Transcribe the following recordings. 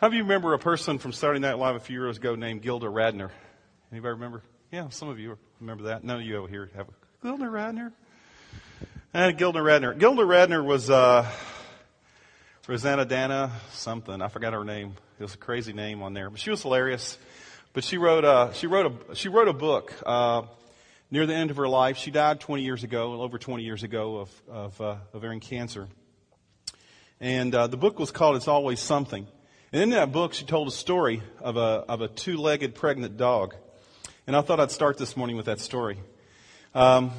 How do you remember a person from Saturday Night Live a few years ago named Gilda Radner? Anybody remember? Yeah, some of you remember that. None of you over here have a Gilda Radner. And Gilda Radner. Gilda Radner was uh, Rosanna Dana something. I forgot her name. It was a crazy name on there, but she was hilarious. But she wrote a she wrote a she wrote a book uh, near the end of her life. She died 20 years ago, over 20 years ago of of uh, ovarian cancer. And uh, the book was called "It's Always Something." And in that book, she told a story of a of a two-legged pregnant dog. And I thought I'd start this morning with that story. Um,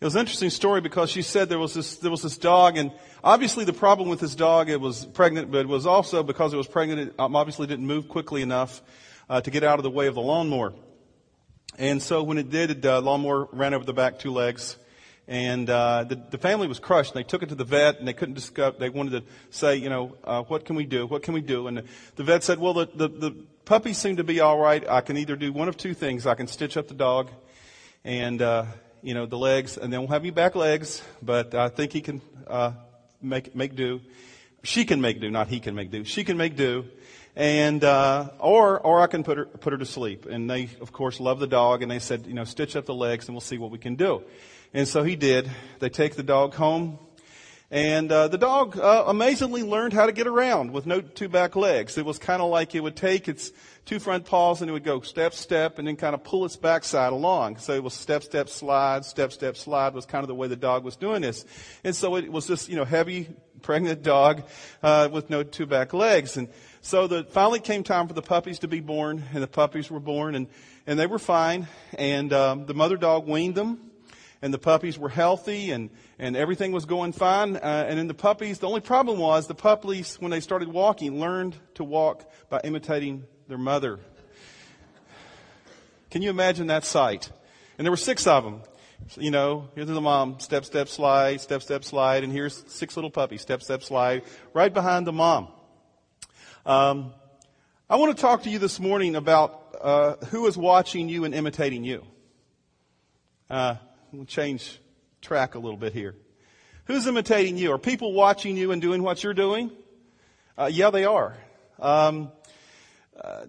it was an interesting story because she said there was this there was this dog, and obviously the problem with this dog it was pregnant, but it was also because it was pregnant, it um, obviously didn't move quickly enough uh, to get out of the way of the lawnmower. And so when it did, the uh, lawnmower ran over the back two legs, and uh, the, the family was crushed. They took it to the vet, and they couldn't discuss. They wanted to say, you know, uh, what can we do? What can we do? And the, the vet said, well, the, the the puppy seemed to be all right. I can either do one of two things. I can stitch up the dog, and uh, you know, the legs, and then we'll have you back legs, but I think he can uh, make make do. She can make do, not he can make do. She can make do, and uh, or or I can put her put her to sleep. And they, of course, love the dog, and they said, you know, stitch up the legs, and we'll see what we can do. And so he did. They take the dog home. And uh, the dog uh, amazingly learned how to get around with no two back legs. It was kind of like it would take its two front paws and it would go step, step, and then kind of pull its backside along. So it was step, step, slide, step, step, slide was kind of the way the dog was doing this. And so it was this, you know, heavy, pregnant dog uh, with no two back legs. And so the finally came time for the puppies to be born, and the puppies were born, and and they were fine. And um, the mother dog weaned them and the puppies were healthy and, and everything was going fine. Uh, and then the puppies, the only problem was the puppies, when they started walking, learned to walk by imitating their mother. Can you imagine that sight? And there were six of them. You know, here's the mom, step, step, slide, step, step, slide, and here's six little puppies, step, step, slide, right behind the mom. Um, I want to talk to you this morning about uh, who is watching you and imitating you. Uh, We'll change track a little bit here. Who's imitating you? Are people watching you and doing what you're doing? Uh, yeah, they are. Um, uh,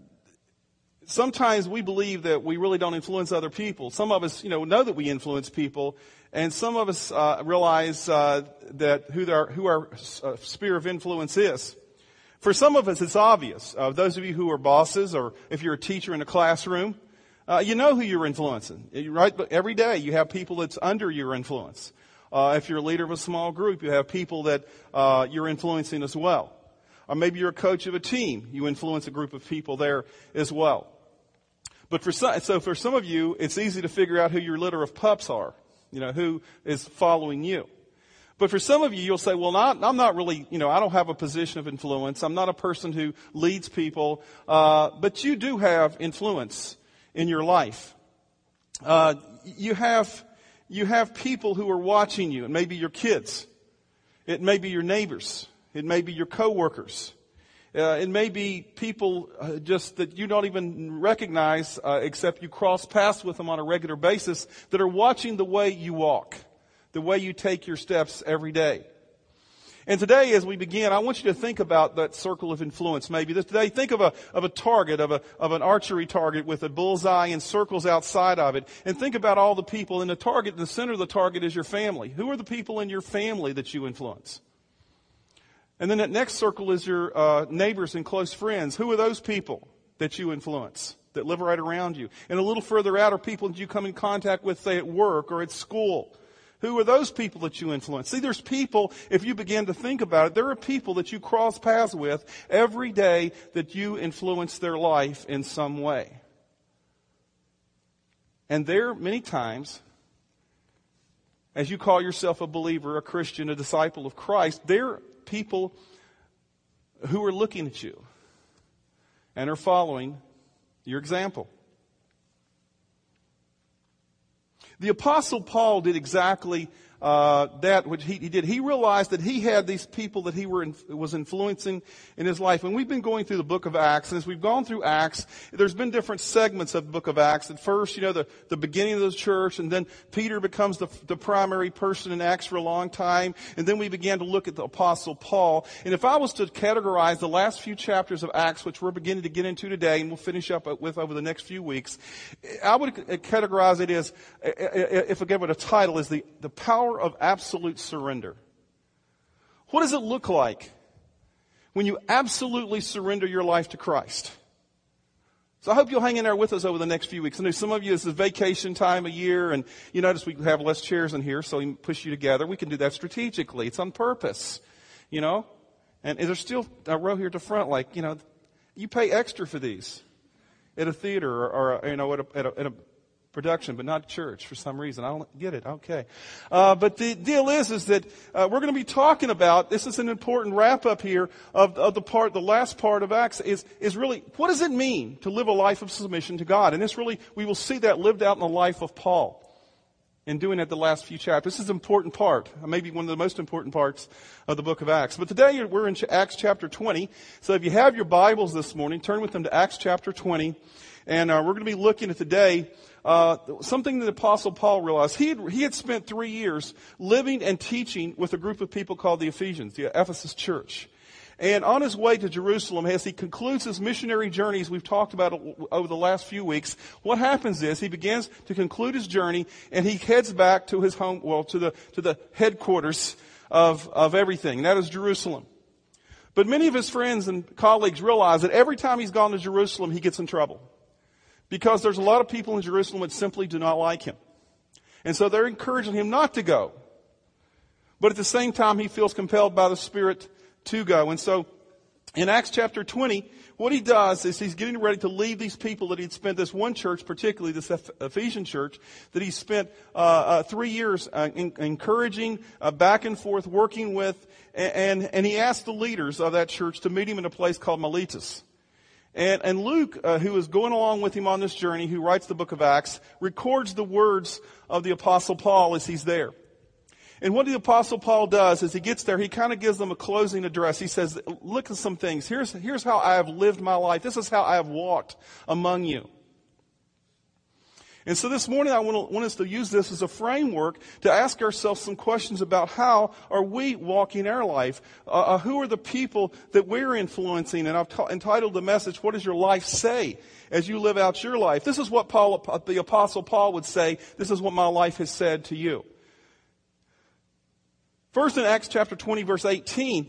sometimes we believe that we really don't influence other people. Some of us, you know, know that we influence people, and some of us uh, realize uh, that who, who our uh, sphere of influence is. For some of us, it's obvious. Uh, those of you who are bosses, or if you're a teacher in a classroom, uh, you know who you're influencing, right? But every day you have people that's under your influence. Uh, if you're a leader of a small group, you have people that uh, you're influencing as well. Or maybe you're a coach of a team, you influence a group of people there as well. But for some, so for some of you, it's easy to figure out who your litter of pups are. You know, who is following you. But for some of you, you'll say, well, not, I'm not really, you know, I don't have a position of influence. I'm not a person who leads people. Uh, but you do have influence in your life. Uh, you have you have people who are watching you. It may be your kids. It may be your neighbors. It may be your coworkers. Uh, it may be people uh, just that you don't even recognize, uh, except you cross paths with them on a regular basis, that are watching the way you walk, the way you take your steps every day. And today, as we begin, I want you to think about that circle of influence. Maybe today, think of a of a target of a of an archery target with a bullseye and circles outside of it, and think about all the people in the target. In the center of the target is your family. Who are the people in your family that you influence? And then that next circle is your uh, neighbors and close friends. Who are those people that you influence? That live right around you. And a little further out are people that you come in contact with, say, at work or at school who are those people that you influence? See, there's people, if you begin to think about it, there are people that you cross paths with every day that you influence their life in some way. And there, many times, as you call yourself a believer, a Christian, a disciple of Christ, there are people who are looking at you and are following your example. The Apostle Paul did exactly uh, that which he, he, did. He realized that he had these people that he in, was influencing in his life. And we've been going through the book of Acts, and as we've gone through Acts, there's been different segments of the book of Acts. At first, you know, the, the beginning of the church, and then Peter becomes the, the primary person in Acts for a long time, and then we began to look at the apostle Paul. And if I was to categorize the last few chapters of Acts, which we're beginning to get into today, and we'll finish up with over the next few weeks, I would categorize it as, if I give it a title, is the, the power power of absolute surrender. What does it look like when you absolutely surrender your life to Christ? So I hope you'll hang in there with us over the next few weeks. I know some of you, this is vacation time of year, and you notice we have less chairs in here, so we push you together. We can do that strategically. It's on purpose, you know? And there's still a row here at the front, like, you know, you pay extra for these at a theater or, or you know, at a, at a, at a production, but not church for some reason. I don't get it. Okay. Uh, but the deal is, is that uh, we're going to be talking about, this is an important wrap up here of, of the part, the last part of Acts is, is really, what does it mean to live a life of submission to God? And this really, we will see that lived out in the life of Paul. In doing it the last few chapters. This is an important part, maybe one of the most important parts of the book of Acts. But today we're in Acts chapter 20. So if you have your Bibles this morning, turn with them to Acts chapter 20. And uh, we're going to be looking at today uh, something that Apostle Paul realized. He had, he had spent three years living and teaching with a group of people called the Ephesians, the Ephesus church. And on his way to Jerusalem, as he concludes his missionary journeys we've talked about over the last few weeks, what happens is he begins to conclude his journey and he heads back to his home, well, to the, to the headquarters of, of everything. And that is Jerusalem. But many of his friends and colleagues realize that every time he's gone to Jerusalem, he gets in trouble because there's a lot of people in Jerusalem that simply do not like him. And so they're encouraging him not to go. But at the same time, he feels compelled by the Spirit to go. And so in Acts chapter 20, what he does is he's getting ready to leave these people that he'd spent this one church, particularly this Ephesian church, that he spent uh, uh, three years uh, in, encouraging, uh, back and forth, working with, and, and he asked the leaders of that church to meet him in a place called Miletus. And, and Luke, uh, who is going along with him on this journey, who writes the book of Acts, records the words of the apostle Paul as he's there. And what the apostle Paul does is he gets there, he kind of gives them a closing address. He says, look at some things. Here's, here's how I have lived my life. This is how I have walked among you. And so this morning I want, to, want, us to use this as a framework to ask ourselves some questions about how are we walking our life? Uh, uh, who are the people that we're influencing? And I've t- entitled the message, What does your life say as you live out your life? This is what Paul, the apostle Paul would say. This is what my life has said to you. First in Acts chapter 20 verse 18,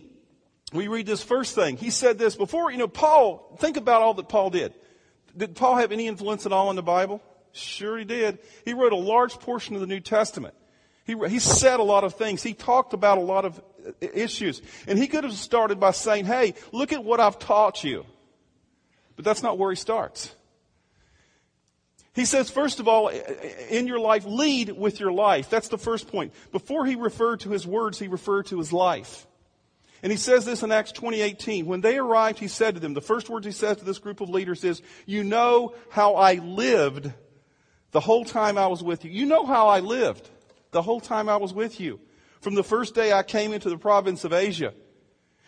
we read this first thing. He said this before, you know, Paul, think about all that Paul did. Did Paul have any influence at all in the Bible? Sure he did. He wrote a large portion of the New Testament. He, he said a lot of things. He talked about a lot of uh, issues. And he could have started by saying, hey, look at what I've taught you. But that's not where he starts. He says, first of all, in your life, lead with your life. That's the first point. Before he referred to his words, he referred to his life. And he says this in Acts 20:18. When they arrived, he said to them, the first words he says to this group of leaders is, "You know how I lived the whole time I was with you. You know how I lived the whole time I was with you. From the first day I came into the province of Asia.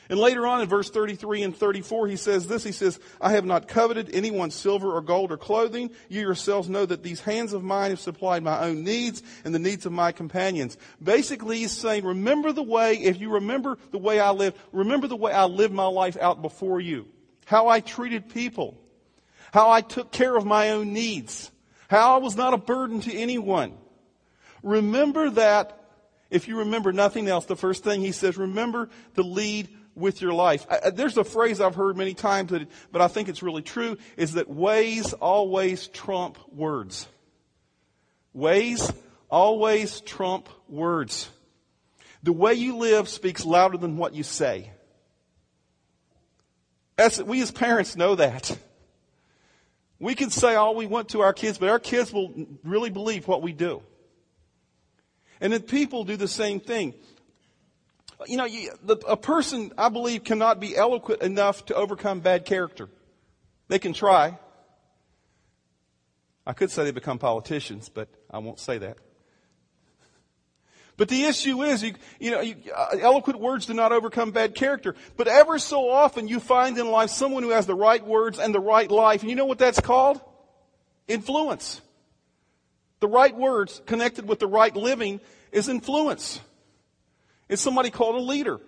And later on in verse 33 and 34, he says this, he says, I have not coveted anyone's silver or gold or clothing. You yourselves know that these hands of mine have supplied my own needs and the needs of my companions. Basically, he's saying, remember the way, if you remember the way I lived, remember the way I lived my life out before you. How I treated people. How I took care of my own needs. How I was not a burden to anyone. Remember that, if you remember nothing else, the first thing he says, remember to lead with your life. There's a phrase I've heard many times, that, but I think it's really true, is that ways always trump words. Ways always trump words. The way you live speaks louder than what you say. As, we as parents know that. We can say all we want to our kids, but our kids will really believe what we do. And then people do the same thing. You know, you, the, a person, I believe, cannot be eloquent enough to overcome bad character. They can try. I could say they become politicians, but I won't say that. But the issue is, you, you know, you, uh, eloquent words do not overcome bad character. But ever so often you find in life someone who has the right words and the right life. And you know what that's called? Influence. The right words connected with the right living is influence. It's somebody called a leader.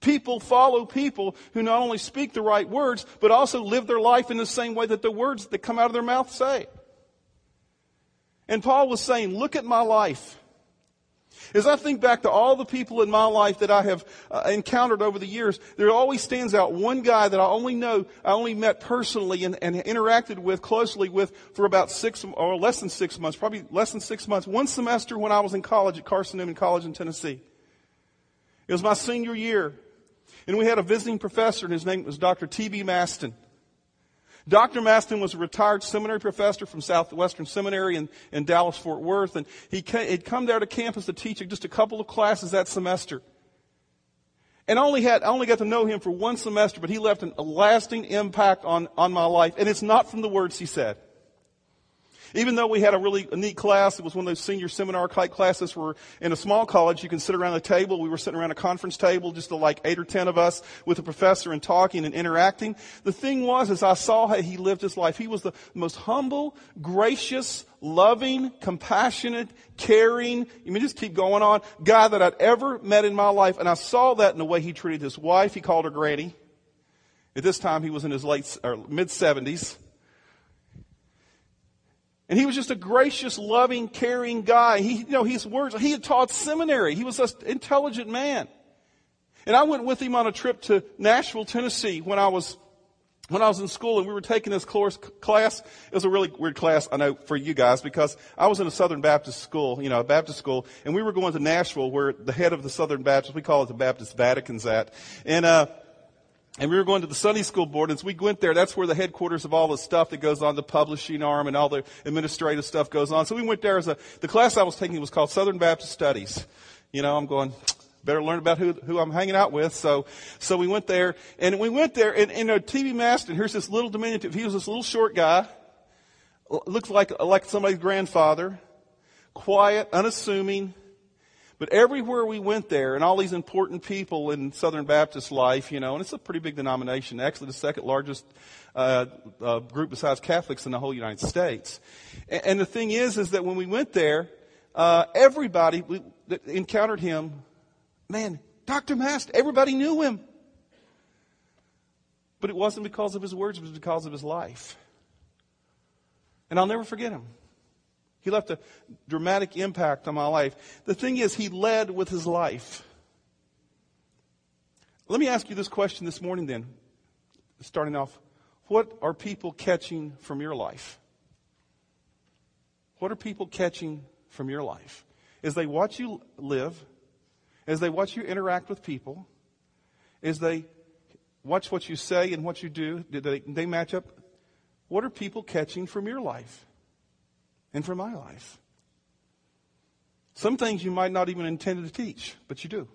People follow people who not only speak the right words, but also live their life in the same way that the words that come out of their mouth say. And Paul was saying, look at my life. As I think back to all the people in my life that I have uh, encountered over the years, there always stands out one guy that I only know, I only met personally and, and interacted with closely with for about six or less than six months, probably less than six months, one semester when I was in college at Carson Newman College in Tennessee. It was my senior year. And we had a visiting professor, and his name was Dr. T.B. Maston. Dr. Maston was a retired seminary professor from Southwestern Seminary in, in Dallas, Fort Worth, and he had come there to campus to teach just a couple of classes that semester. And I only had, I only got to know him for one semester, but he left an, a lasting impact on, on my life. And it's not from the words he said. Even though we had a really neat class, it was one of those senior seminar type classes where in a small college you can sit around a table. We were sitting around a conference table, just like eight or ten of us with a professor and talking and interacting. The thing was, as I saw how he lived his life, he was the most humble, gracious, loving, compassionate, caring, you mean just keep going on, guy that I'd ever met in my life. And I saw that in the way he treated his wife. He called her Granny. At this time, he was in his late, or mid 70s. And he was just a gracious, loving, caring guy. He, you know, his words, he had taught seminary. He was an intelligent man. And I went with him on a trip to Nashville, Tennessee when I was, when I was in school and we were taking this course class. It was a really weird class, I know, for you guys because I was in a Southern Baptist school, you know, a Baptist school, and we were going to Nashville where the head of the Southern Baptist, we call it the Baptist Vatican's at. And, uh, and we were going to the Sunday school board. As we went there, that's where the headquarters of all the stuff that goes on, the publishing arm and all the administrative stuff goes on. So we went there as a, the class I was taking was called Southern Baptist Studies. You know, I'm going, better learn about who, who I'm hanging out with. So, so we went there and we went there and, and a T.B. Maston, here's this little diminutive, he was this little short guy, looks like, like somebody's grandfather, quiet, unassuming, but everywhere we went there, and all these important people in Southern Baptist life, you know, and it's a pretty big denomination, actually the second largest uh, uh, group besides Catholics in the whole United States. And, and the thing is, is that when we went there, uh, everybody we, that encountered him, man, Dr. Mast, everybody knew him. But it wasn't because of his words, it was because of his life. And I'll never forget him. He left a dramatic impact on my life. The thing is, he led with his life. Let me ask you this question this morning then, starting off. What are people catching from your life? What are people catching from your life? As they watch you live, as they watch you interact with people, as they watch what you say and what you do, do they, they match up? What are people catching from your life? And for my life. Some things you might not even intend to teach, but you do.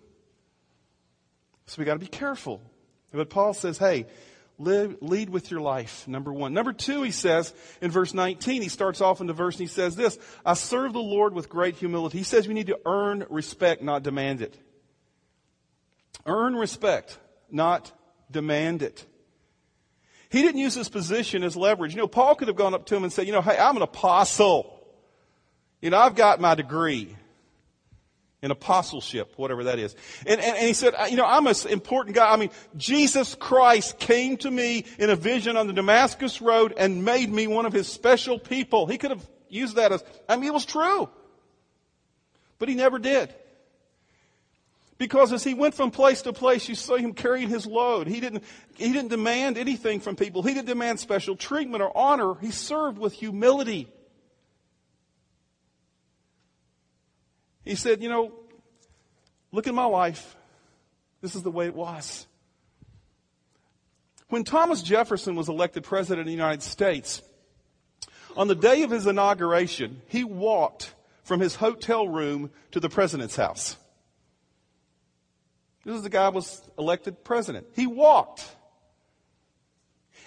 So we got to be careful. But Paul says, hey, live, lead with your life, number one. Number two, he says in verse 19, he starts off in the verse and he says this, I serve the Lord with great humility. He says we need to earn respect, not demand it. Earn respect, not demand it. He didn't use his position as leverage. You know, Paul could have gone up to him and said, you know, hey, I'm an apostle. You know, I've got my degree in apostleship, whatever that is. And, and, and, he said, you know, I'm an important guy. I mean, Jesus Christ came to me in a vision on the Damascus Road and made me one of his special people. He could have used that as, I mean, it was true. But he never did. Because as he went from place to place, you saw him carrying his load. He didn't, he didn't demand anything from people. He didn't demand special treatment or honor. He served with humility. He said, you know, look at my life. This is the way it was. When Thomas Jefferson was elected president of the United States, on the day of his inauguration, he walked from his hotel room to the president's house. This is the guy who was elected president. He walked.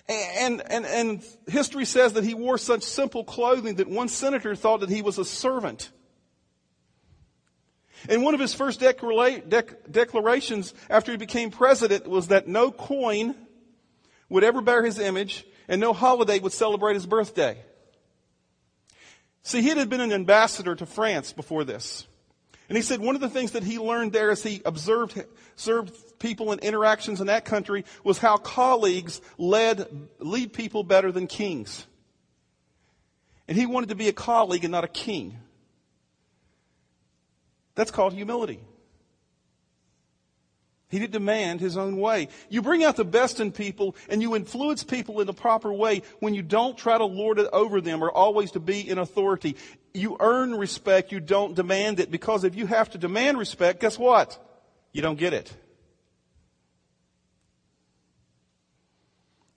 And, and, and history says that he wore such simple clothing that one senator thought that he was a servant. And one of his first dec- declarations after he became president was that no coin would ever bear his image and no holiday would celebrate his birthday. See, he had been an ambassador to France before this. And he said one of the things that he learned there as he observed, observed people and interactions in that country was how colleagues led, lead people better than kings. And he wanted to be a colleague and not a king. That's called humility. He didn't demand his own way. You bring out the best in people and you influence people in the proper way when you don't try to lord it over them or always to be in authority. You earn respect, you don't demand it because if you have to demand respect, guess what? You don't get it.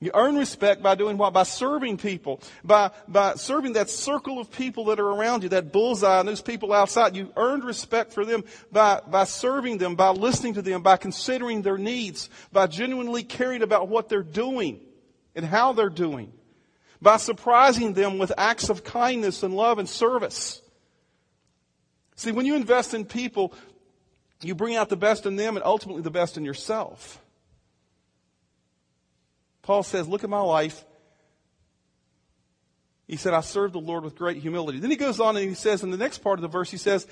You earn respect by doing what? By serving people. By, by serving that circle of people that are around you, that bullseye and those people outside. You earned respect for them by, by serving them, by listening to them, by considering their needs, by genuinely caring about what they're doing and how they're doing, by surprising them with acts of kindness and love and service. See, when you invest in people, you bring out the best in them and ultimately the best in yourself. Paul says, Look at my life. He said, I served the Lord with great humility. Then he goes on and he says, in the next part of the verse, he says,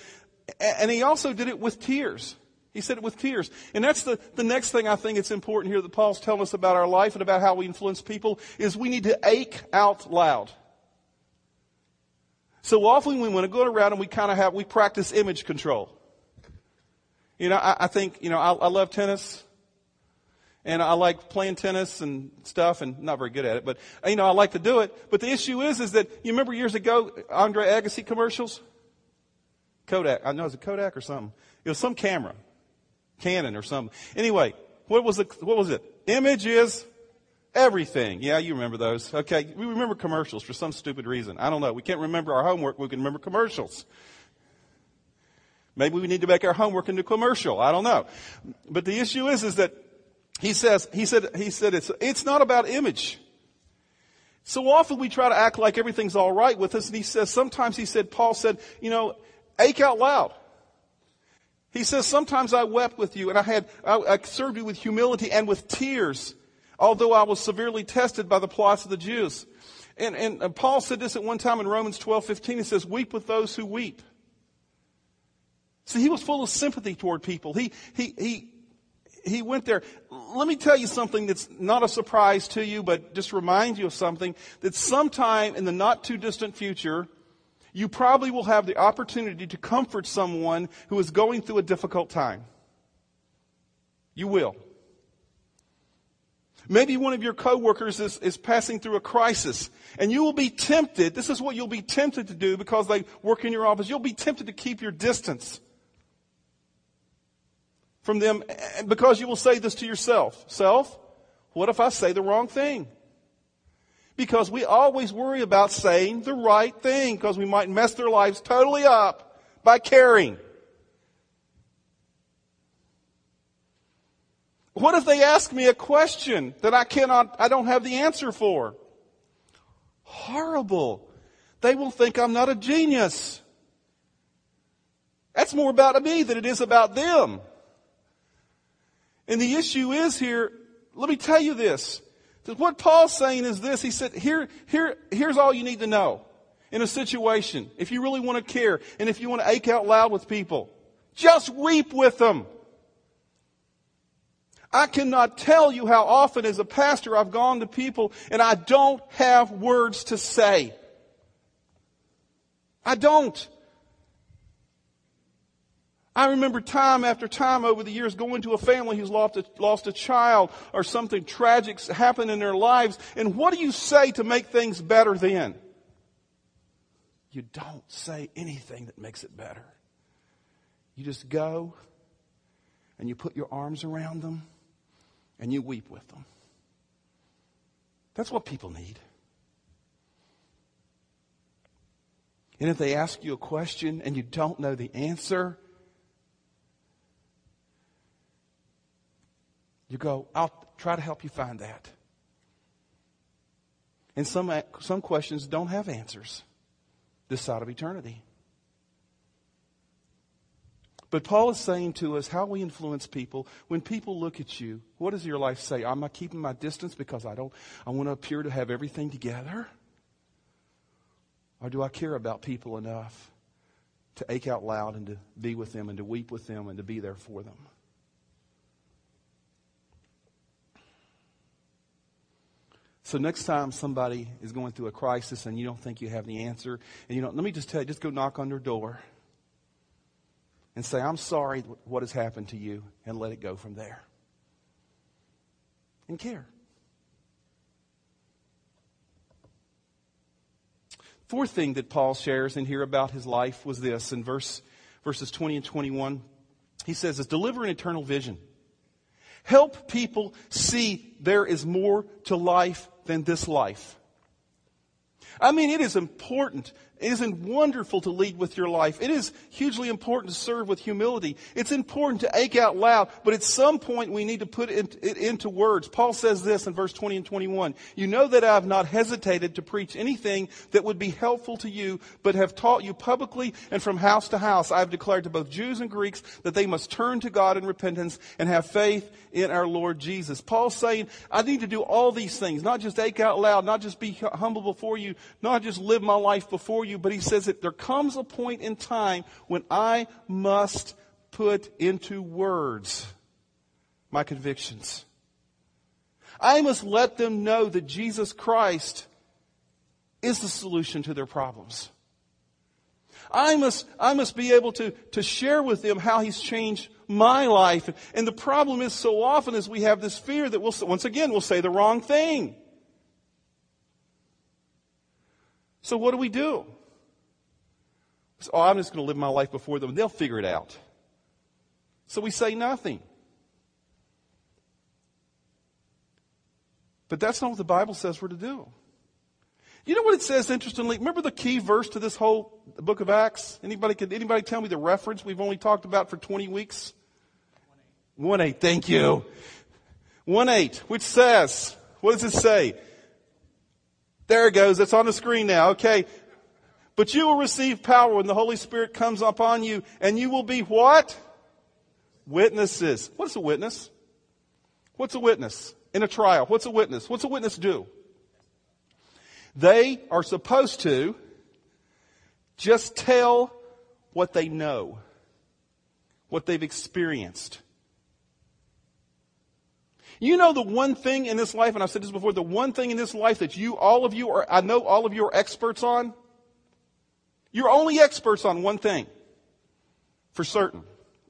and he also did it with tears. He said it with tears. And that's the, the next thing I think it's important here that Paul's telling us about our life and about how we influence people is we need to ache out loud. So often we want to go around and we kind of have, we practice image control. You know, I, I think, you know, I, I love tennis and I like playing tennis and stuff, and not very good at it, but you know I like to do it. But the issue is, is that you remember years ago Andre Agassi commercials, Kodak. I know it was a Kodak or something. It was some camera, Canon or something. Anyway, what was it? What was it? Image is everything. Yeah, you remember those. Okay, we remember commercials for some stupid reason. I don't know. We can't remember our homework. We can remember commercials. Maybe we need to make our homework into commercial. I don't know. But the issue is, is that he says, he said, he said it's, it's not about image. So often we try to act like everything's all right with us, and he says, sometimes he said, Paul said, you know, ache out loud. He says, sometimes I wept with you, and I had, I, I served you with humility and with tears, although I was severely tested by the plots of the Jews. And, and, Paul said this at one time in Romans 12, 15. He says, weep with those who weep. See, he was full of sympathy toward people. He, he, he, he went there. Let me tell you something that's not a surprise to you, but just remind you of something that sometime in the not too distant future, you probably will have the opportunity to comfort someone who is going through a difficult time. You will. Maybe one of your coworkers is, is passing through a crisis and you will be tempted. This is what you'll be tempted to do because they work in your office. You'll be tempted to keep your distance from them eh, eh, because you will say this to yourself. Self, what if I say the wrong thing? Because we always worry about saying the right thing because we might mess their lives totally up by caring. What if they ask me a question that I cannot, I don't have the answer for? Horrible. They will think I'm not a genius. That's more about me than it is about them. And the issue is here, let me tell you this. What Paul's saying is this. He said, here, here, here's all you need to know in a situation. If you really want to care and if you want to ache out loud with people, just weep with them. I cannot tell you how often as a pastor I've gone to people and I don't have words to say. I don't. I remember time after time over the years going to a family who's lost a, lost a child or something tragic happened in their lives. And what do you say to make things better then? You don't say anything that makes it better. You just go and you put your arms around them and you weep with them. That's what people need. And if they ask you a question and you don't know the answer, You go, I'll try to help you find that. And some, some questions don't have answers this side of eternity. But Paul is saying to us how we influence people. When people look at you, what does your life say? Am I keeping my distance because I don't, I want to appear to have everything together? Or do I care about people enough to ache out loud and to be with them and to weep with them and to be there for them? So next time somebody is going through a crisis and you don't think you have the answer, and you don't, let me just tell you, just go knock on their door and say, I'm sorry what has happened to you, and let it go from there. And care. Fourth thing that Paul shares in here about his life was this in verse, verses 20 and 21. He says, is deliver an eternal vision. Help people see there is more to life than this life. I mean, it is important it is wonderful to lead with your life. It is hugely important to serve with humility. It's important to ache out loud, but at some point we need to put it into words. Paul says this in verse 20 and 21. You know that I have not hesitated to preach anything that would be helpful to you, but have taught you publicly and from house to house. I have declared to both Jews and Greeks that they must turn to God in repentance and have faith in our Lord Jesus. Paul's saying, I need to do all these things, not just ache out loud, not just be humble before you, not just live my life before you, you, but he says that there comes a point in time when I must put into words my convictions. I must let them know that Jesus Christ is the solution to their problems. I must, I must be able to, to share with them how He's changed my life. And the problem is so often is we have this fear that we'll, once again, we'll say the wrong thing. So what do we do? Oh, I'm just going to live my life before them. And they'll figure it out. So we say nothing. But that's not what the Bible says we're to do. You know what it says interestingly? Remember the key verse to this whole book of Acts? Anybody could anybody tell me the reference we've only talked about for 20 weeks? 1 8. Thank you. 1 8, which says, what does it say? There it goes. It's on the screen now. Okay. But you will receive power when the Holy Spirit comes upon you, and you will be what? Witnesses. What's a witness? What's a witness in a trial? What's a witness? What's a witness do? They are supposed to just tell what they know, what they've experienced. You know the one thing in this life, and I've said this before, the one thing in this life that you, all of you are, I know all of you are experts on? You're only experts on one thing. For certain.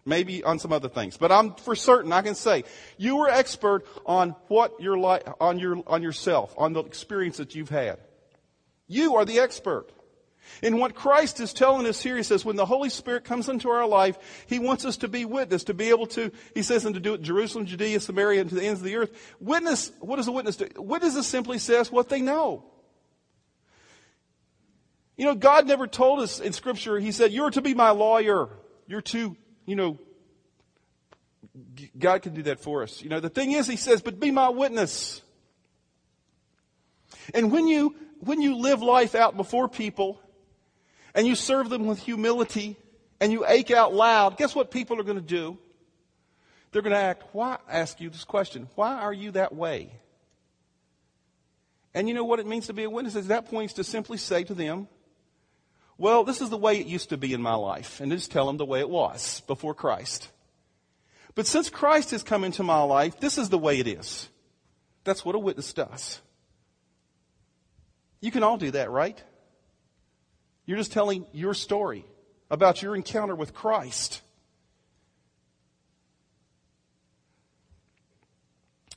Maybe on some other things. But I'm for certain I can say you are expert on what you're on your on yourself, on the experience that you've had. You are the expert. And what Christ is telling us here, he says, when the Holy Spirit comes into our life, he wants us to be witness, to be able to, he says, and to do it Jerusalem, Judea, Samaria, and to the ends of the earth. Witness, what does a witness do? Witnesses simply says what they know. You know, God never told us in Scripture, He said, You're to be my lawyer. You're to, you know, God can do that for us. You know, the thing is, He says, But be my witness. And when you, when you live life out before people and you serve them with humility and you ache out loud, guess what people are going to do? They're going to act, why, ask you this question, why are you that way? And you know what it means to be a witness? Is that points to simply say to them, well, this is the way it used to be in my life. And just tell them the way it was before Christ. But since Christ has come into my life, this is the way it is. That's what a witness does. You can all do that, right? You're just telling your story about your encounter with Christ.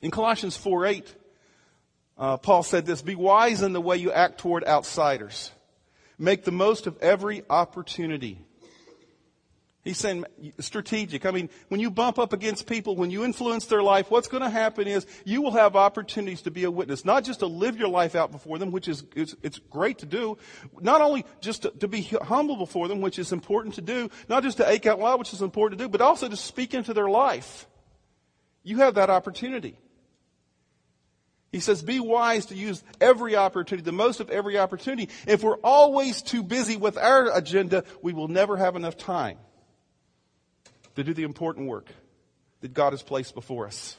In Colossians 4 8, uh, Paul said this Be wise in the way you act toward outsiders. Make the most of every opportunity. He's saying strategic. I mean, when you bump up against people, when you influence their life, what's going to happen is you will have opportunities to be a witness, not just to live your life out before them, which is, it's, it's great to do, not only just to, to, be humble before them, which is important to do, not just to ache out loud, which is important to do, but also to speak into their life. You have that opportunity. He says, be wise to use every opportunity, the most of every opportunity. If we're always too busy with our agenda, we will never have enough time to do the important work that God has placed before us.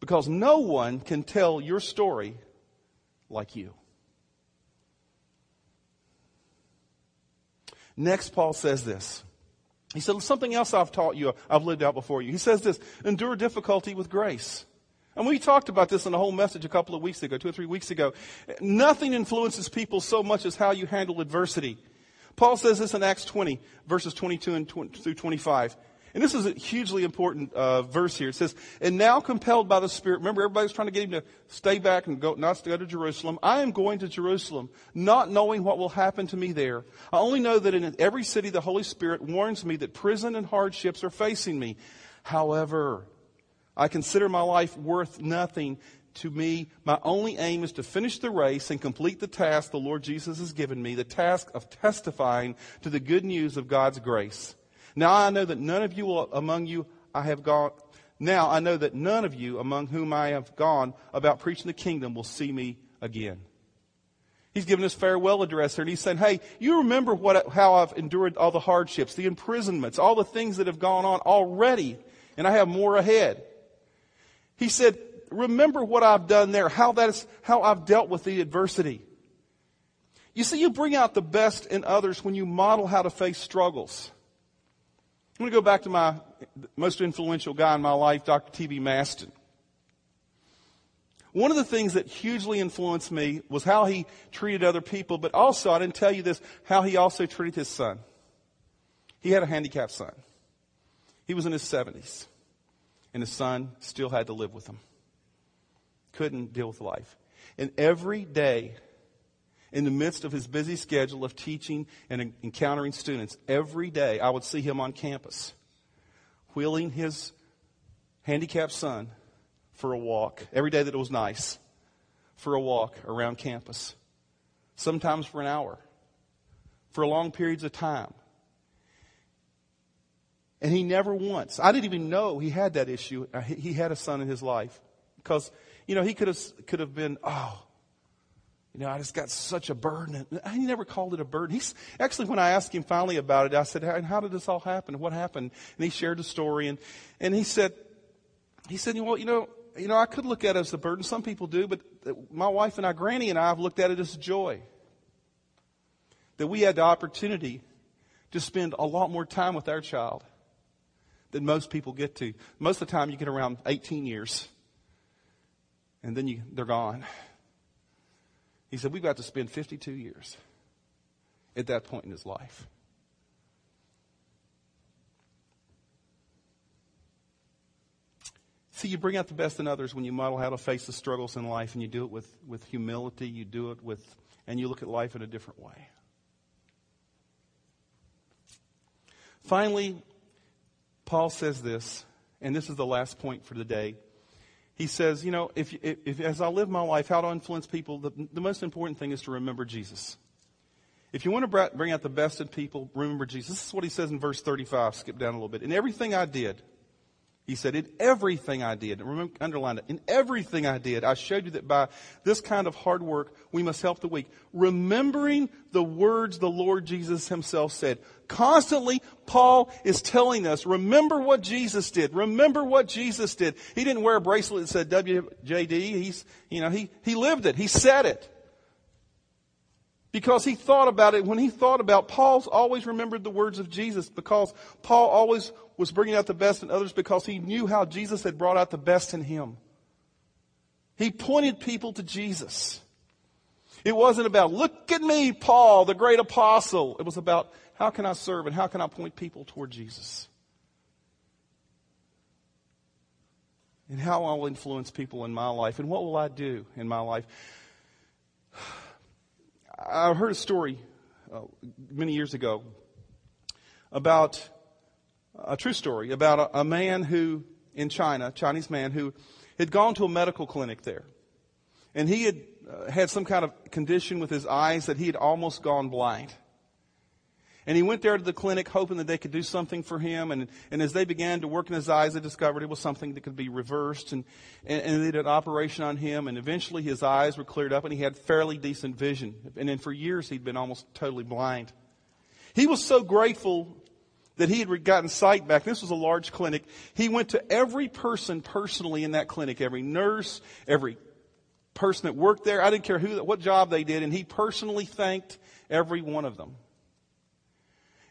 Because no one can tell your story like you. Next, Paul says this. He said, something else I've taught you, I've lived out before you. He says this, endure difficulty with grace. And we talked about this in a whole message a couple of weeks ago, two or three weeks ago. Nothing influences people so much as how you handle adversity. Paul says this in Acts 20, verses 22 and 20, through 25. And this is a hugely important uh, verse here. It says, "And now compelled by the Spirit." Remember, everybody's trying to get him to stay back and go, not to go to Jerusalem. I am going to Jerusalem, not knowing what will happen to me there. I only know that in every city the Holy Spirit warns me that prison and hardships are facing me. However, I consider my life worth nothing to me, my only aim is to finish the race and complete the task the Lord Jesus has given me, the task of testifying to the good news of God's grace. Now I know that none of you among you I have gone, now I know that none of you among whom I have gone about preaching the kingdom will see me again. He's giving us farewell address here and he's saying, hey, you remember what, how I've endured all the hardships, the imprisonments, all the things that have gone on already, and I have more ahead. He said, remember what I've done there, how that is, how I've dealt with the adversity. You see, you bring out the best in others when you model how to face struggles. I'm going to go back to my most influential guy in my life, Dr. T.B. Maston. One of the things that hugely influenced me was how he treated other people, but also, I didn't tell you this, how he also treated his son. He had a handicapped son. He was in his 70s, and his son still had to live with him. Couldn't deal with life. And every day in the midst of his busy schedule of teaching and encountering students, every day I would see him on campus, wheeling his handicapped son for a walk, every day that it was nice, for a walk around campus, sometimes for an hour, for long periods of time. And he never once, I didn't even know he had that issue. Uh, he had a son in his life. Because, you know, he could have, could have been, oh, you know, I just got such a burden. He never called it a burden. He's actually, when I asked him finally about it, I said, "And how did this all happen? What happened?" And he shared the story, and and he said, he said, "Well, you know, you know, I could look at it as a burden. Some people do, but my wife and I, Granny and I, have looked at it as a joy. That we had the opportunity to spend a lot more time with our child than most people get to. Most of the time, you get around 18 years, and then you they're gone." He said, We've got to spend 52 years at that point in his life. See, you bring out the best in others when you model how to face the struggles in life and you do it with, with humility, you do it with, and you look at life in a different way. Finally, Paul says this, and this is the last point for the day he says, you know, if, if, if, as I live my life, how to influence people, the, the most important thing is to remember Jesus. If you want to bring out the best in people, remember Jesus. This is what he says in verse 35. Skip down a little bit. In everything I did, he said, in everything I did, remember, underline it, in everything I did, I showed you that by this kind of hard work, we must help the weak. Remembering the words the Lord Jesus himself said. Constantly, Paul is telling us, remember what Jesus did. Remember what Jesus did. He didn't wear a bracelet that said WJD. He's, you know, he, he lived it. He said it because he thought about it. When he thought about, Paul's always remembered the words of Jesus because Paul always was bringing out the best in others because he knew how Jesus had brought out the best in him. He pointed people to Jesus. It wasn't about, look at me, Paul, the great apostle. It was about, how can I serve and how can I point people toward Jesus? And how I'll influence people in my life and what will I do in my life? I heard a story uh, many years ago about a true story about a, a man who in China, Chinese man who had gone to a medical clinic there, and he had uh, had some kind of condition with his eyes that he had almost gone blind. And he went there to the clinic hoping that they could do something for him. And, and as they began to work in his eyes, they discovered it was something that could be reversed. And, and, and they did an operation on him. And eventually his eyes were cleared up and he had fairly decent vision. And then for years he'd been almost totally blind. He was so grateful that he had gotten sight back. This was a large clinic. He went to every person personally in that clinic, every nurse, every person that worked there. I didn't care who, what job they did, and he personally thanked every one of them.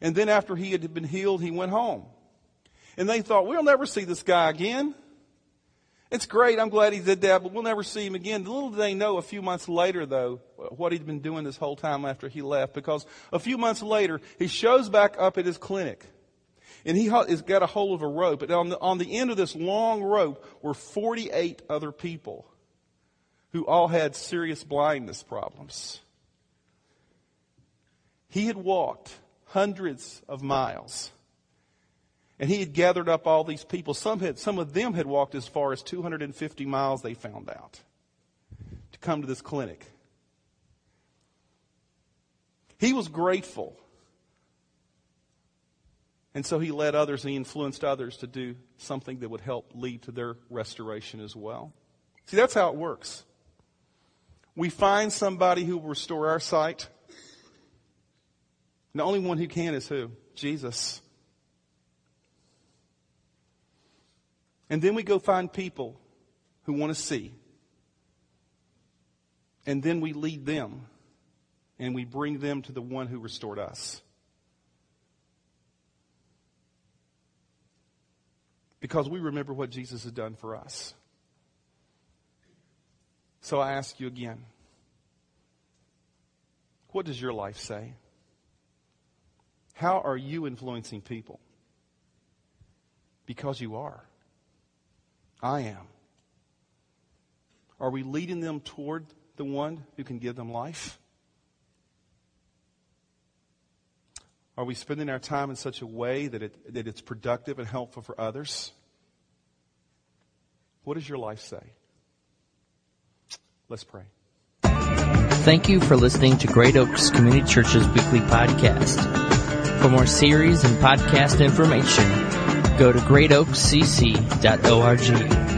And then after he had been healed, he went home. And they thought, we'll never see this guy again. It's great. I'm glad he did that, but we'll never see him again. Little did they know a few months later, though, what he'd been doing this whole time after he left, because a few months later, he shows back up at his clinic. And he has got a hold of a rope. And on the, on the end of this long rope were 48 other people who all had serious blindness problems. He had walked hundreds of miles and he had gathered up all these people. Some, had, some of them had walked as far as 250 miles, they found out, to come to this clinic. He was grateful. And so he led others and he influenced others to do something that would help lead to their restoration as well. See, that's how it works. We find somebody who will restore our sight. The only one who can is who? Jesus. And then we go find people who want to see. And then we lead them and we bring them to the one who restored us. Because we remember what Jesus has done for us. So I ask you again what does your life say? How are you influencing people? Because you are. I am. Are we leading them toward the one who can give them life? Are we spending our time in such a way that, it, that it's productive and helpful for others? What does your life say? Let's pray. Thank you for listening to Great Oaks Community Church's weekly podcast. For more series and podcast information, go to greatoakscc.org.